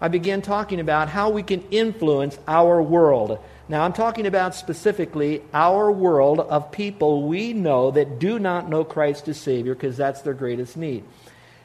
I began talking about how we can influence our world. Now, I'm talking about specifically our world of people we know that do not know Christ as Savior because that's their greatest need.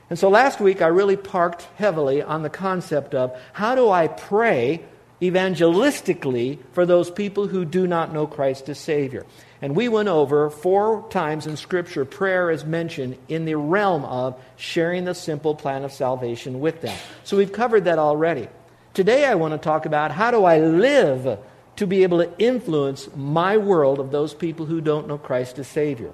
And so last week I really parked heavily on the concept of how do I pray evangelistically for those people who do not know Christ as Savior. And we went over four times in Scripture, prayer is mentioned in the realm of sharing the simple plan of salvation with them. So we've covered that already. Today I want to talk about how do I live to be able to influence my world of those people who don't know Christ as Savior.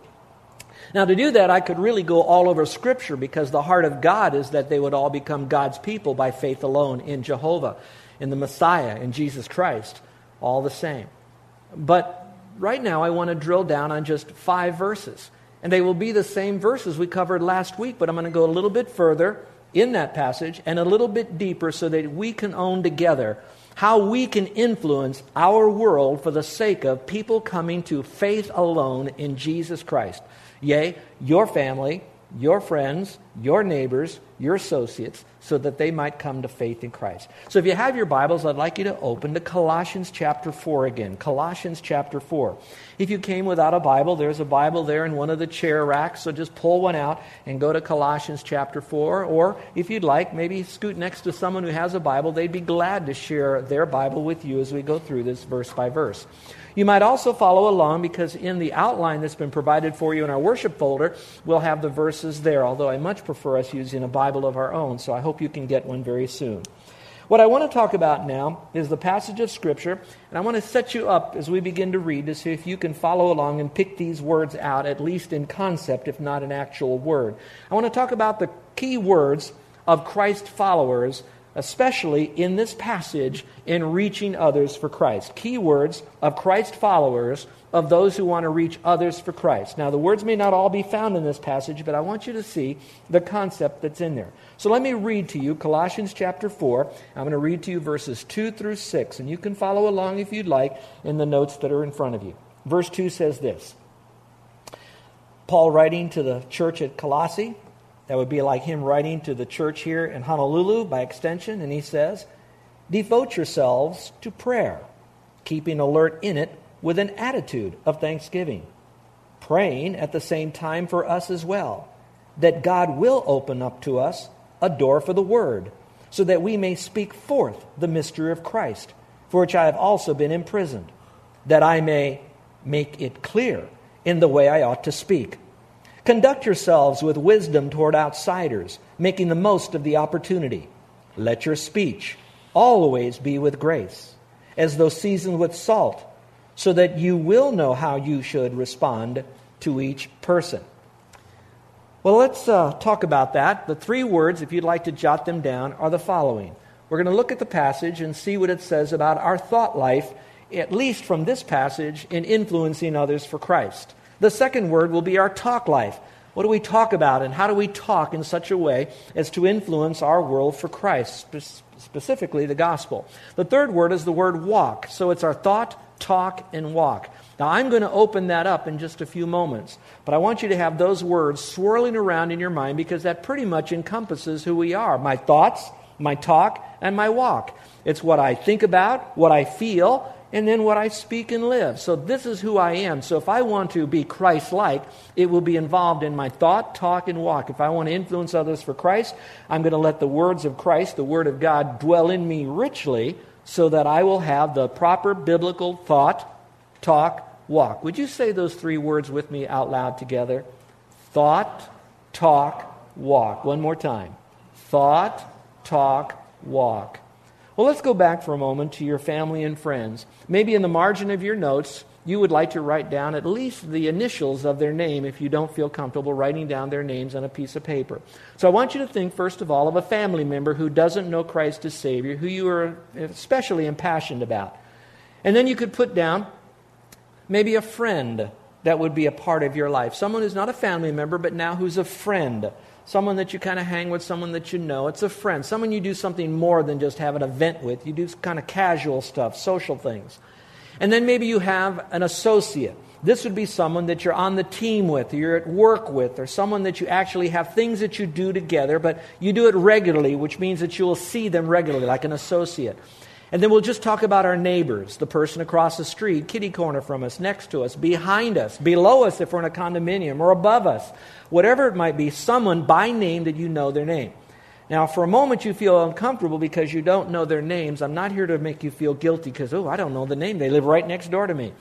Now, to do that, I could really go all over Scripture because the heart of God is that they would all become God's people by faith alone in Jehovah, in the Messiah, in Jesus Christ, all the same. But right now, I want to drill down on just five verses. And they will be the same verses we covered last week, but I'm going to go a little bit further in that passage and a little bit deeper so that we can own together how we can influence our world for the sake of people coming to faith alone in Jesus Christ. Yea, your family, your friends, your neighbors, your associates, so that they might come to faith in Christ. So if you have your Bibles, I'd like you to open to Colossians chapter 4 again. Colossians chapter 4. If you came without a Bible, there's a Bible there in one of the chair racks, so just pull one out and go to Colossians chapter 4. Or if you'd like, maybe scoot next to someone who has a Bible. They'd be glad to share their Bible with you as we go through this verse by verse. You might also follow along because in the outline that's been provided for you in our worship folder, we'll have the verses there, although I much prefer us using a Bible of our own, so I hope you can get one very soon. What I want to talk about now is the passage of Scripture, and I want to set you up as we begin to read to see if you can follow along and pick these words out, at least in concept, if not an actual word. I want to talk about the key words of Christ followers especially in this passage in reaching others for Christ. Key words of Christ followers, of those who want to reach others for Christ. Now, the words may not all be found in this passage, but I want you to see the concept that's in there. So let me read to you Colossians chapter 4. I'm going to read to you verses 2 through 6, and you can follow along if you'd like in the notes that are in front of you. Verse 2 says this Paul writing to the church at Colossae, that would be like him writing to the church here in Honolulu by extension, and he says, Devote yourselves to prayer, keeping alert in it with an attitude of thanksgiving, praying at the same time for us as well, that God will open up to us a door for the word, so that we may speak forth the mystery of Christ, for which I have also been imprisoned, that I may make it clear in the way I ought to speak. Conduct yourselves with wisdom toward outsiders, making the most of the opportunity. Let your speech always be with grace, as though seasoned with salt, so that you will know how you should respond to each person. Well, let's uh, talk about that. The three words, if you'd like to jot them down, are the following. We're going to look at the passage and see what it says about our thought life, at least from this passage, in influencing others for Christ. The second word will be our talk life. What do we talk about, and how do we talk in such a way as to influence our world for Christ, specifically the gospel? The third word is the word walk. So it's our thought, talk, and walk. Now, I'm going to open that up in just a few moments, but I want you to have those words swirling around in your mind because that pretty much encompasses who we are my thoughts, my talk, and my walk. It's what I think about, what I feel, and then what I speak and live. So this is who I am. So if I want to be Christ like, it will be involved in my thought, talk, and walk. If I want to influence others for Christ, I'm going to let the words of Christ, the Word of God, dwell in me richly so that I will have the proper biblical thought, talk, walk. Would you say those three words with me out loud together? Thought, talk, walk. One more time. Thought, talk, walk. Well, let's go back for a moment to your family and friends. Maybe in the margin of your notes, you would like to write down at least the initials of their name if you don't feel comfortable writing down their names on a piece of paper. So I want you to think, first of all, of a family member who doesn't know Christ as Savior, who you are especially impassioned about. And then you could put down maybe a friend that would be a part of your life. Someone who's not a family member, but now who's a friend. Someone that you kind of hang with, someone that you know. It's a friend. Someone you do something more than just have an event with. You do kind of casual stuff, social things. And then maybe you have an associate. This would be someone that you're on the team with, or you're at work with, or someone that you actually have things that you do together, but you do it regularly, which means that you will see them regularly, like an associate. And then we'll just talk about our neighbors, the person across the street, kitty corner from us, next to us, behind us, below us if we're in a condominium, or above us. Whatever it might be, someone by name that you know their name. Now, for a moment, you feel uncomfortable because you don't know their names. I'm not here to make you feel guilty because, oh, I don't know the name. They live right next door to me.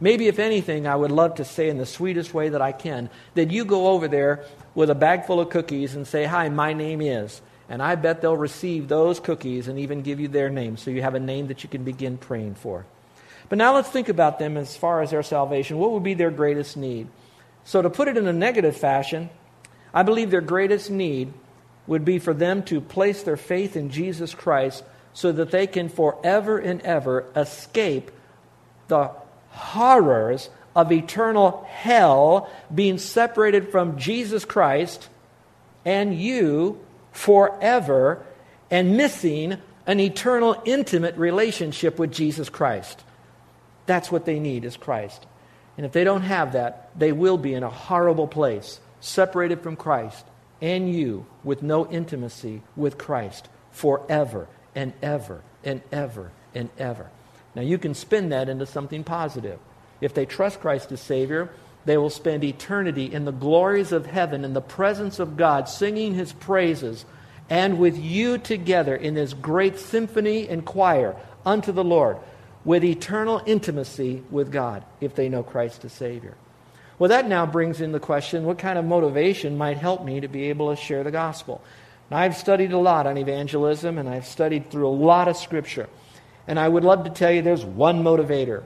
Maybe, if anything, I would love to say in the sweetest way that I can that you go over there with a bag full of cookies and say, Hi, my name is. And I bet they'll receive those cookies and even give you their name so you have a name that you can begin praying for. But now let's think about them as far as their salvation. What would be their greatest need? So, to put it in a negative fashion, I believe their greatest need would be for them to place their faith in Jesus Christ so that they can forever and ever escape the horrors of eternal hell, being separated from Jesus Christ and you forever, and missing an eternal, intimate relationship with Jesus Christ. That's what they need is Christ. And if they don't have that, they will be in a horrible place, separated from Christ and you with no intimacy with Christ forever and ever and ever and ever. Now, you can spin that into something positive. If they trust Christ as Savior, they will spend eternity in the glories of heaven, in the presence of God, singing His praises, and with you together in this great symphony and choir unto the Lord, with eternal intimacy with God, if they know Christ as Savior. Well, that now brings in the question what kind of motivation might help me to be able to share the gospel? Now, I've studied a lot on evangelism and I've studied through a lot of scripture. And I would love to tell you there's one motivator.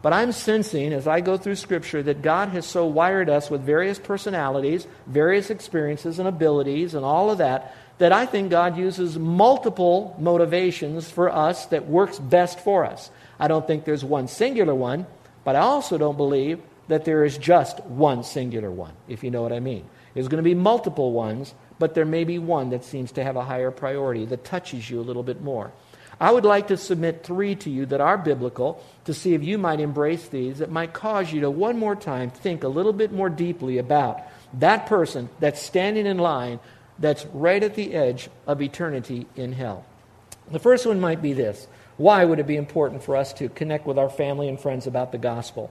But I'm sensing as I go through Scripture that God has so wired us with various personalities, various experiences and abilities, and all of that, that I think God uses multiple motivations for us that works best for us. I don't think there's one singular one, but I also don't believe that there is just one singular one, if you know what I mean. There's going to be multiple ones, but there may be one that seems to have a higher priority, that touches you a little bit more. I would like to submit three to you that are biblical to see if you might embrace these that might cause you to one more time think a little bit more deeply about that person that's standing in line that's right at the edge of eternity in hell. The first one might be this Why would it be important for us to connect with our family and friends about the gospel?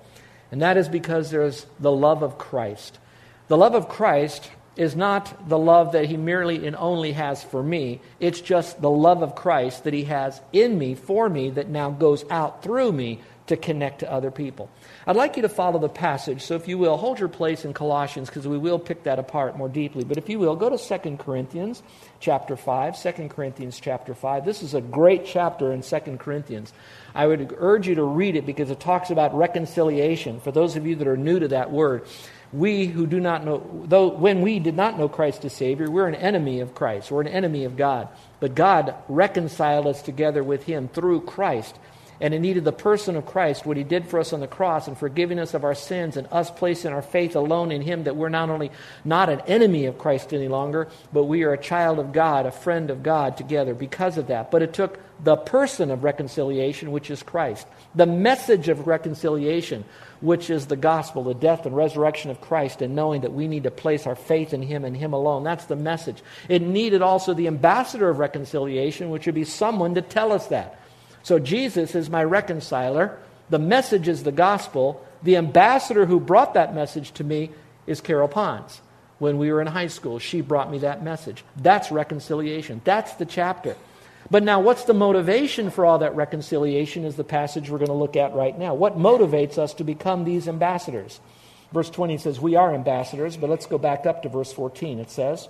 And that is because there's the love of Christ. The love of Christ is not the love that he merely and only has for me. It's just the love of Christ that he has in me, for me, that now goes out through me to connect to other people. I'd like you to follow the passage. So if you will, hold your place in Colossians because we will pick that apart more deeply. But if you will, go to 2 Corinthians chapter 5. 2 Corinthians chapter 5. This is a great chapter in 2 Corinthians. I would urge you to read it because it talks about reconciliation. For those of you that are new to that word, we who do not know, though when we did not know Christ as Savior, we're an enemy of Christ. We're an enemy of God. But God reconciled us together with Him through Christ and it needed the person of Christ, what he did for us on the cross, and forgiving us of our sins, and us placing our faith alone in him, that we're not only not an enemy of Christ any longer, but we are a child of God, a friend of God together because of that. But it took the person of reconciliation, which is Christ, the message of reconciliation, which is the gospel, the death and resurrection of Christ, and knowing that we need to place our faith in Him and Him alone. That's the message. It needed also the ambassador of reconciliation, which would be someone to tell us that. So Jesus is my reconciler. The message is the gospel. The ambassador who brought that message to me is Carol Ponz. When we were in high school, she brought me that message. That's reconciliation. That's the chapter. But now, what's the motivation for all that reconciliation is the passage we're going to look at right now. What motivates us to become these ambassadors? Verse 20 says, We are ambassadors, but let's go back up to verse 14. It says,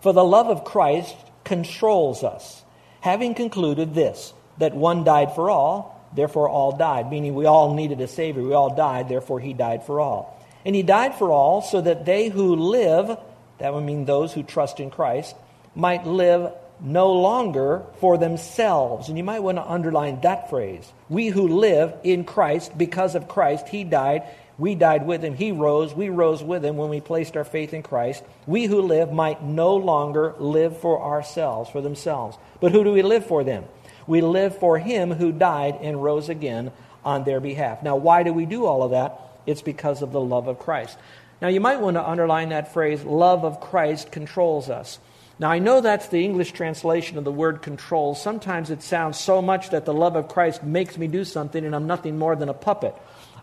For the love of Christ controls us, having concluded this, that one died for all, therefore all died, meaning we all needed a Savior. We all died, therefore he died for all. And he died for all so that they who live, that would mean those who trust in Christ, might live no longer for themselves. And you might want to underline that phrase. We who live in Christ, because of Christ, He died. We died with Him. He rose. We rose with Him when we placed our faith in Christ. We who live might no longer live for ourselves, for themselves. But who do we live for then? We live for Him who died and rose again on their behalf. Now, why do we do all of that? It's because of the love of Christ. Now, you might want to underline that phrase, love of Christ controls us. Now, I know that's the English translation of the word control. Sometimes it sounds so much that the love of Christ makes me do something and I'm nothing more than a puppet.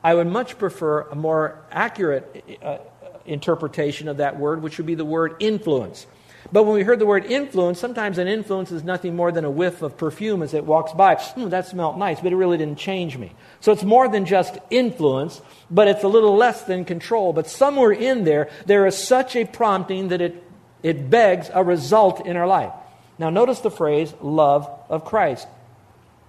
I would much prefer a more accurate uh, interpretation of that word, which would be the word influence. But when we heard the word influence, sometimes an influence is nothing more than a whiff of perfume as it walks by. Hmm, that smelled nice, but it really didn't change me. So it's more than just influence, but it's a little less than control. But somewhere in there, there is such a prompting that it it begs a result in our life. Now, notice the phrase love of Christ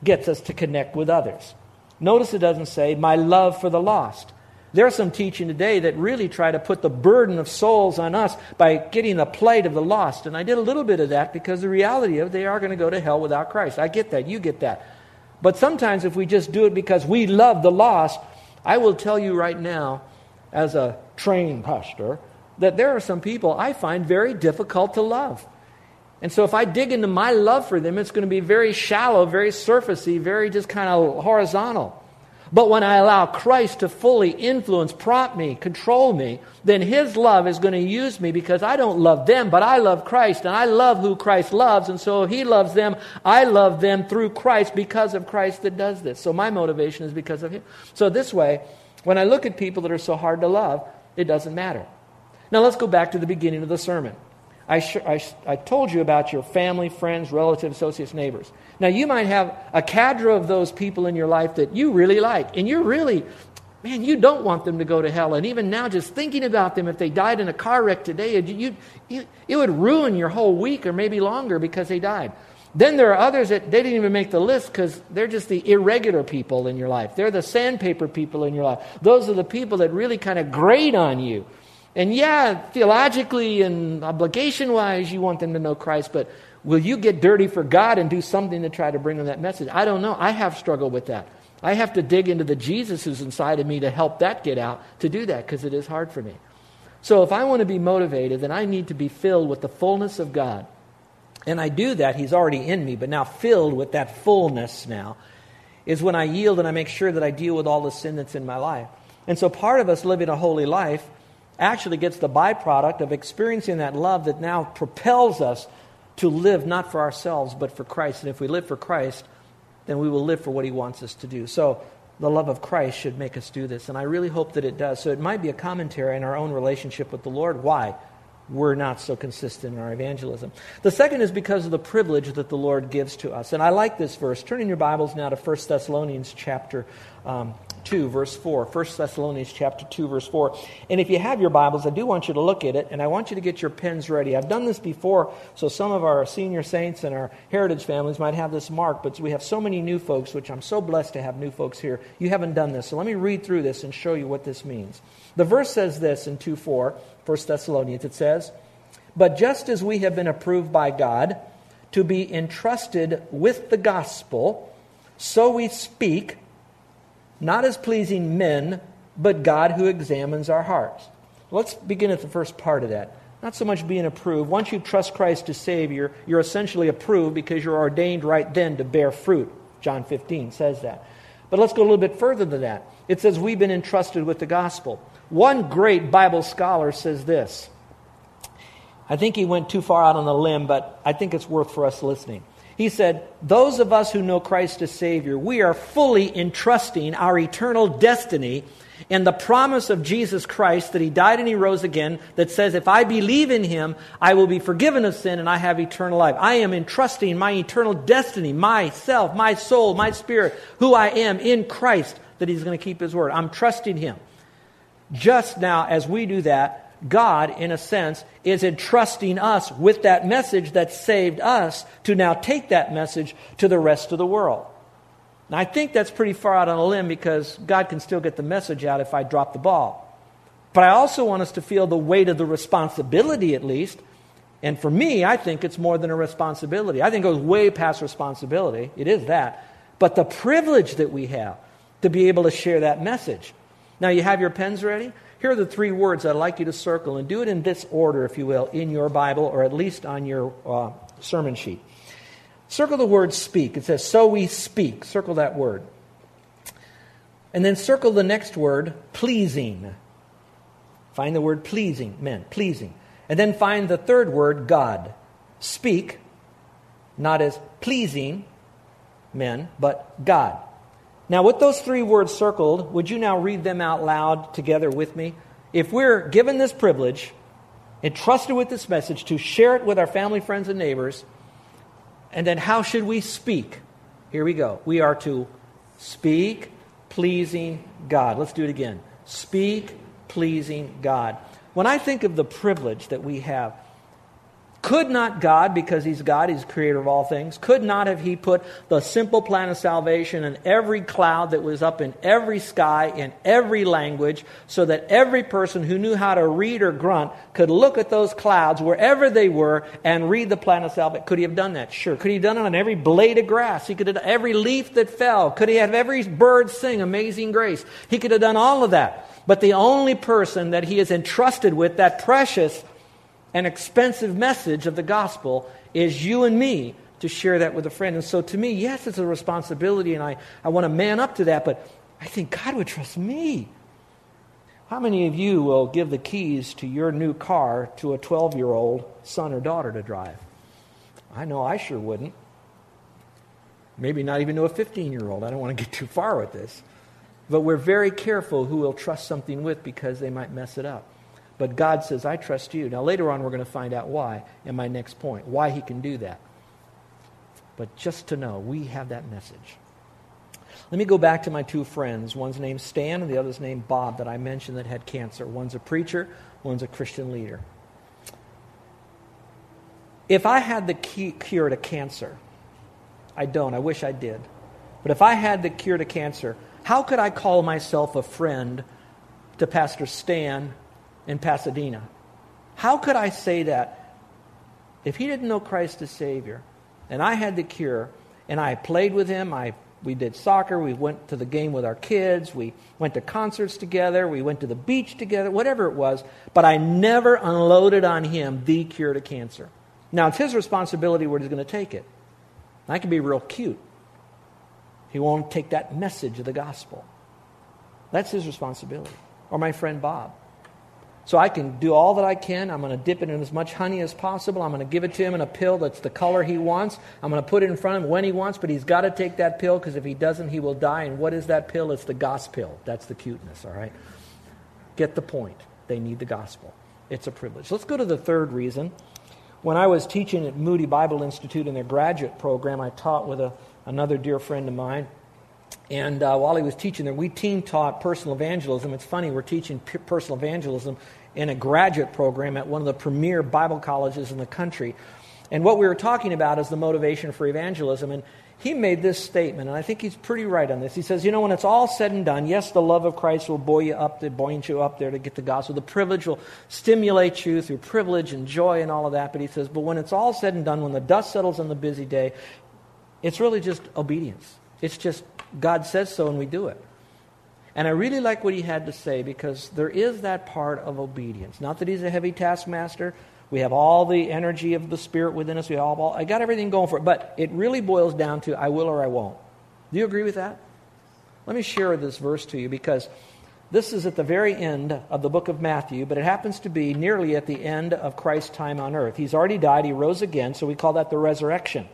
gets us to connect with others. Notice it doesn't say my love for the lost. There's some teaching today that really try to put the burden of souls on us by getting the plight of the lost. And I did a little bit of that because the reality of they are going to go to hell without Christ. I get that. You get that. But sometimes if we just do it because we love the lost, I will tell you right now, as a trained pastor, that there are some people I find very difficult to love. And so if I dig into my love for them, it's going to be very shallow, very surfacey, very just kind of horizontal. But when I allow Christ to fully influence, prompt me, control me, then His love is going to use me because I don't love them, but I love Christ, and I love who Christ loves. And so He loves them, I love them through Christ because of Christ that does this. So my motivation is because of Him. So this way, when I look at people that are so hard to love, it doesn't matter. Now let's go back to the beginning of the sermon. I, sh- I, sh- I, told you about your family, friends, relatives, associates, neighbors. Now, you might have a cadre of those people in your life that you really like, and you're really, man, you don't want them to go to hell. And even now, just thinking about them, if they died in a car wreck today, you, you, it would ruin your whole week or maybe longer because they died. Then there are others that they didn't even make the list because they're just the irregular people in your life. They're the sandpaper people in your life. Those are the people that really kind of grate on you. And yeah, theologically and obligation wise, you want them to know Christ, but will you get dirty for God and do something to try to bring them that message? I don't know. I have struggled with that. I have to dig into the Jesus who's inside of me to help that get out to do that because it is hard for me. So if I want to be motivated, then I need to be filled with the fullness of God. And I do that. He's already in me, but now filled with that fullness now is when I yield and I make sure that I deal with all the sin that's in my life. And so part of us living a holy life actually gets the byproduct of experiencing that love that now propels us to live not for ourselves, but for Christ. And if we live for Christ, then we will live for what He wants us to do. So the love of Christ should make us do this. And I really hope that it does. So it might be a commentary on our own relationship with the Lord. Why? We're not so consistent in our evangelism. The second is because of the privilege that the Lord gives to us. And I like this verse. Turn in your Bibles now to 1 Thessalonians chapter um, 2, verse 4. 1 Thessalonians chapter 2, verse 4. And if you have your Bibles, I do want you to look at it, and I want you to get your pens ready. I've done this before, so some of our senior saints and our heritage families might have this marked, but we have so many new folks, which I'm so blessed to have new folks here. You haven't done this, so let me read through this and show you what this means. The verse says this in 2 4, 1 Thessalonians. It says, But just as we have been approved by God to be entrusted with the gospel, so we speak not as pleasing men, but God who examines our hearts. Let's begin at the first part of that. Not so much being approved. Once you trust Christ as Savior, you're essentially approved because you're ordained right then to bear fruit. John 15 says that. But let's go a little bit further than that. It says we've been entrusted with the gospel. One great Bible scholar says this. I think he went too far out on a limb, but I think it's worth for us listening. He said, Those of us who know Christ as Savior, we are fully entrusting our eternal destiny and the promise of Jesus Christ that he died and he rose again that says, if I believe in him, I will be forgiven of sin and I have eternal life. I am entrusting my eternal destiny, myself, my soul, my spirit, who I am in Christ, that he's going to keep his word. I'm trusting him. Just now, as we do that, God, in a sense, is entrusting us with that message that saved us to now take that message to the rest of the world. Now, I think that's pretty far out on a limb because God can still get the message out if I drop the ball. But I also want us to feel the weight of the responsibility, at least. And for me, I think it's more than a responsibility. I think it goes way past responsibility. It is that. But the privilege that we have to be able to share that message. Now, you have your pens ready? Here are the three words I'd like you to circle, and do it in this order, if you will, in your Bible or at least on your uh, sermon sheet. Circle the word speak. It says, So we speak. Circle that word. And then circle the next word, pleasing. Find the word pleasing, men, pleasing. And then find the third word, God. Speak, not as pleasing men, but God. Now, with those three words circled, would you now read them out loud together with me? If we're given this privilege, entrusted with this message to share it with our family, friends, and neighbors, and then how should we speak? Here we go. We are to speak pleasing God. Let's do it again. Speak pleasing God. When I think of the privilege that we have could not God, because He's God, He's creator of all things, could not have He put the simple plan of salvation in every cloud that was up in every sky, in every language, so that every person who knew how to read or grunt could look at those clouds wherever they were and read the plan of salvation? Could He have done that? Sure. Could He have done it on every blade of grass? He could have done every leaf that fell. Could He have every bird sing Amazing Grace? He could have done all of that. But the only person that He is entrusted with that precious an expensive message of the gospel is you and me to share that with a friend. And so to me, yes, it's a responsibility, and I, I want to man up to that, but I think God would trust me. How many of you will give the keys to your new car to a 12 year old son or daughter to drive? I know I sure wouldn't. Maybe not even to a 15 year old. I don't want to get too far with this. But we're very careful who we'll trust something with because they might mess it up. But God says, I trust you. Now, later on, we're going to find out why in my next point, why He can do that. But just to know, we have that message. Let me go back to my two friends. One's named Stan and the other's named Bob that I mentioned that had cancer. One's a preacher, one's a Christian leader. If I had the cure to cancer, I don't. I wish I did. But if I had the cure to cancer, how could I call myself a friend to Pastor Stan in Pasadena. How could I say that if he didn't know Christ as Savior and I had the cure and I played with him, I, we did soccer, we went to the game with our kids, we went to concerts together, we went to the beach together, whatever it was, but I never unloaded on him the cure to cancer. Now, it's his responsibility where he's going to take it. I can be real cute. He won't take that message of the gospel. That's his responsibility. Or my friend Bob. So I can do all that I can. I'm going to dip it in as much honey as possible. I'm going to give it to him in a pill that's the color he wants. I'm going to put it in front of him when he wants, but he's got to take that pill because if he doesn't, he will die. And what is that pill? It's the gospel. That's the cuteness, all right? Get the point. They need the gospel. It's a privilege. Let's go to the third reason. When I was teaching at Moody Bible Institute in their graduate program, I taught with a, another dear friend of mine. And uh, while he was teaching there, we team taught personal evangelism. It's funny, we're teaching p- personal evangelism in a graduate program at one of the premier Bible colleges in the country. And what we were talking about is the motivation for evangelism. And he made this statement, and I think he's pretty right on this. He says, You know, when it's all said and done, yes, the love of Christ will buoy you up, to buoyant you up there to get the gospel. The privilege will stimulate you through privilege and joy and all of that. But he says, But when it's all said and done, when the dust settles on the busy day, it's really just obedience. It's just God says so and we do it. And I really like what he had to say because there is that part of obedience. Not that he's a heavy taskmaster. We have all the energy of the Spirit within us. We all, all, I got everything going for it. But it really boils down to I will or I won't. Do you agree with that? Let me share this verse to you because this is at the very end of the book of Matthew, but it happens to be nearly at the end of Christ's time on earth. He's already died, he rose again, so we call that the resurrection.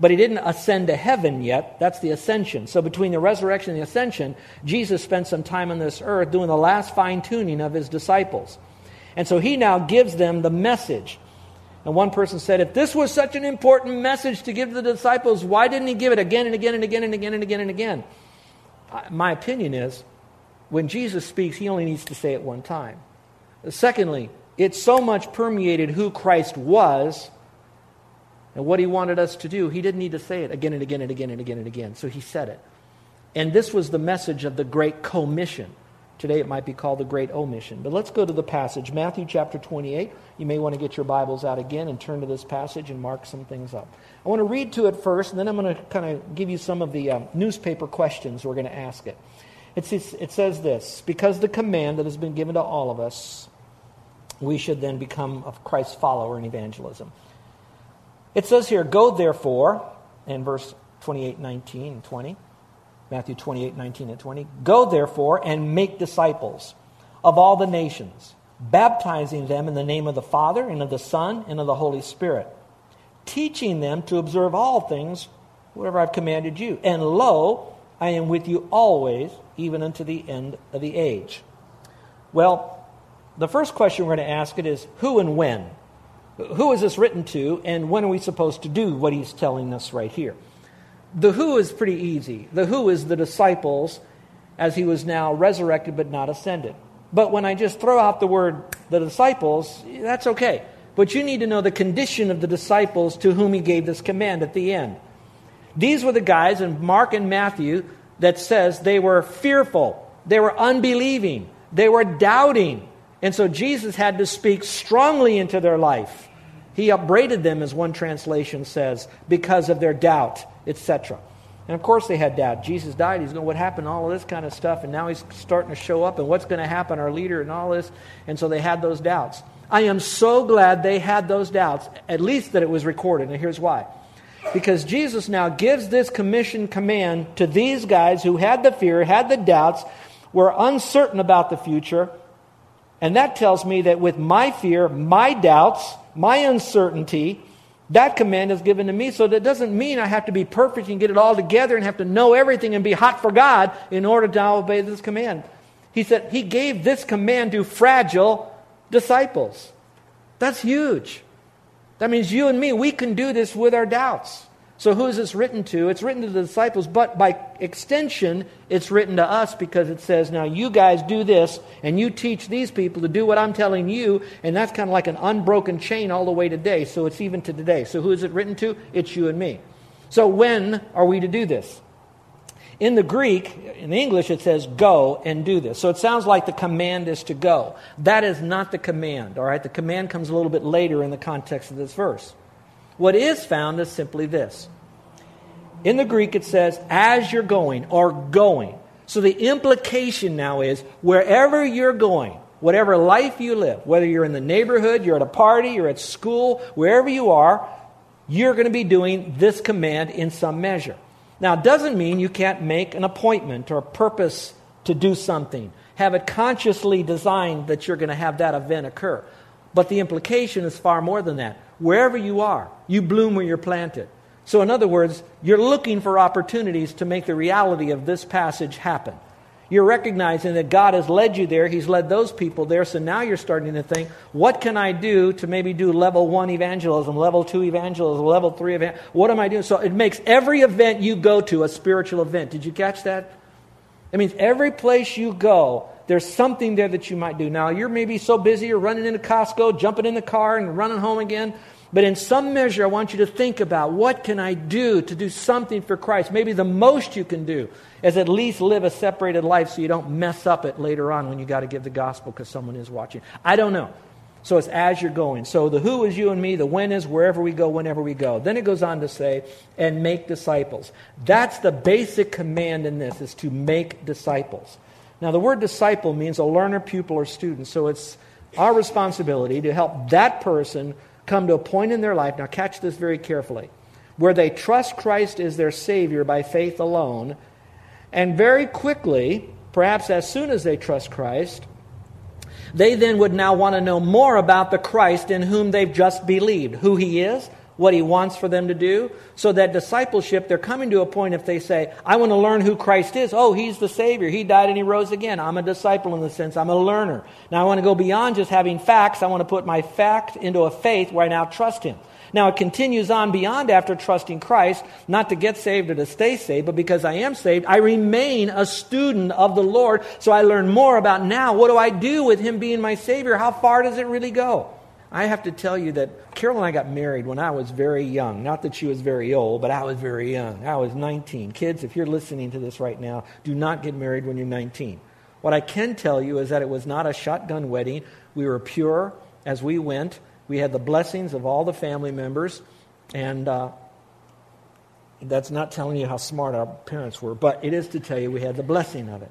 But he didn't ascend to heaven yet. That's the ascension. So between the resurrection and the ascension, Jesus spent some time on this earth doing the last fine tuning of his disciples. And so he now gives them the message. And one person said, if this was such an important message to give to the disciples, why didn't he give it again and again and again and again and again and again? My opinion is, when Jesus speaks, he only needs to say it one time. Secondly, it so much permeated who Christ was and what he wanted us to do. He didn't need to say it again and again and again and again and again. So he said it. And this was the message of the Great Commission. Today it might be called the Great Omission. But let's go to the passage, Matthew chapter 28. You may want to get your Bibles out again and turn to this passage and mark some things up. I want to read to it first, and then I'm going to kind of give you some of the uh, newspaper questions we're going to ask it. It says, it says this Because the command that has been given to all of us, we should then become a Christ follower in evangelism. It says here, Go therefore, in verse 28, 19, and 20. Matthew 28, 19 and 20. Go therefore and make disciples of all the nations, baptizing them in the name of the Father, and of the Son, and of the Holy Spirit, teaching them to observe all things, whatever I've commanded you. And lo, I am with you always, even unto the end of the age. Well, the first question we're going to ask it is who and when? Who is this written to, and when are we supposed to do what he's telling us right here? The who is pretty easy. The who is the disciples as he was now resurrected but not ascended. But when I just throw out the word the disciples, that's okay. But you need to know the condition of the disciples to whom he gave this command at the end. These were the guys in Mark and Matthew that says they were fearful, they were unbelieving, they were doubting. And so Jesus had to speak strongly into their life. He upbraided them, as one translation says, because of their doubt, etc. And of course they had doubt. Jesus died. He's going, what happened? All of this kind of stuff. And now he's starting to show up. And what's going to happen? Our leader and all this. And so they had those doubts. I am so glad they had those doubts, at least that it was recorded. And here's why. Because Jesus now gives this commission command to these guys who had the fear, had the doubts, were uncertain about the future. And that tells me that with my fear, my doubts, my uncertainty, that command is given to me. So that doesn't mean I have to be perfect and get it all together and have to know everything and be hot for God in order to obey this command. He said he gave this command to fragile disciples. That's huge. That means you and me, we can do this with our doubts. So, who is this written to? It's written to the disciples, but by extension, it's written to us because it says, Now you guys do this, and you teach these people to do what I'm telling you, and that's kind of like an unbroken chain all the way today. So, it's even to today. So, who is it written to? It's you and me. So, when are we to do this? In the Greek, in English, it says go and do this. So it sounds like the command is to go. That is not the command, all right? The command comes a little bit later in the context of this verse. What is found is simply this. In the Greek, it says, as you're going or going. So the implication now is wherever you're going, whatever life you live, whether you're in the neighborhood, you're at a party, you're at school, wherever you are, you're going to be doing this command in some measure. Now, it doesn't mean you can't make an appointment or purpose to do something, have it consciously designed that you're going to have that event occur. But the implication is far more than that. Wherever you are, you bloom where you're planted. So, in other words, you're looking for opportunities to make the reality of this passage happen. You're recognizing that God has led you there, He's led those people there, so now you're starting to think, what can I do to maybe do level one evangelism, level two evangelism, level three evangelism? What am I doing? So it makes every event you go to a spiritual event. Did you catch that? It means every place you go, there's something there that you might do. Now, you're maybe so busy, you're running into Costco, jumping in the car, and running home again. But in some measure, I want you to think about what can I do to do something for Christ? Maybe the most you can do is at least live a separated life so you don't mess up it later on when you got to give the gospel because someone is watching. I don't know. So it's as you're going. So the who is you and me, the when is wherever we go, whenever we go. Then it goes on to say, and make disciples. That's the basic command in this, is to make disciples. Now, the word disciple means a learner, pupil, or student. So it's our responsibility to help that person come to a point in their life, now catch this very carefully, where they trust Christ as their Savior by faith alone, and very quickly, perhaps as soon as they trust Christ, they then would now want to know more about the Christ in whom they've just believed, who He is, what he wants for them to do. So that discipleship, they're coming to a point if they say, I want to learn who Christ is. Oh, he's the Savior. He died and he rose again. I'm a disciple in the sense I'm a learner. Now I want to go beyond just having facts. I want to put my fact into a faith where I now trust him. Now it continues on beyond after trusting Christ, not to get saved or to stay saved, but because I am saved, I remain a student of the Lord. So I learn more about now what do I do with him being my Savior? How far does it really go? I have to tell you that Carol and I got married when I was very young. Not that she was very old, but I was very young. I was 19. Kids, if you're listening to this right now, do not get married when you're 19. What I can tell you is that it was not a shotgun wedding. We were pure as we went. We had the blessings of all the family members. And uh, that's not telling you how smart our parents were, but it is to tell you we had the blessing of it.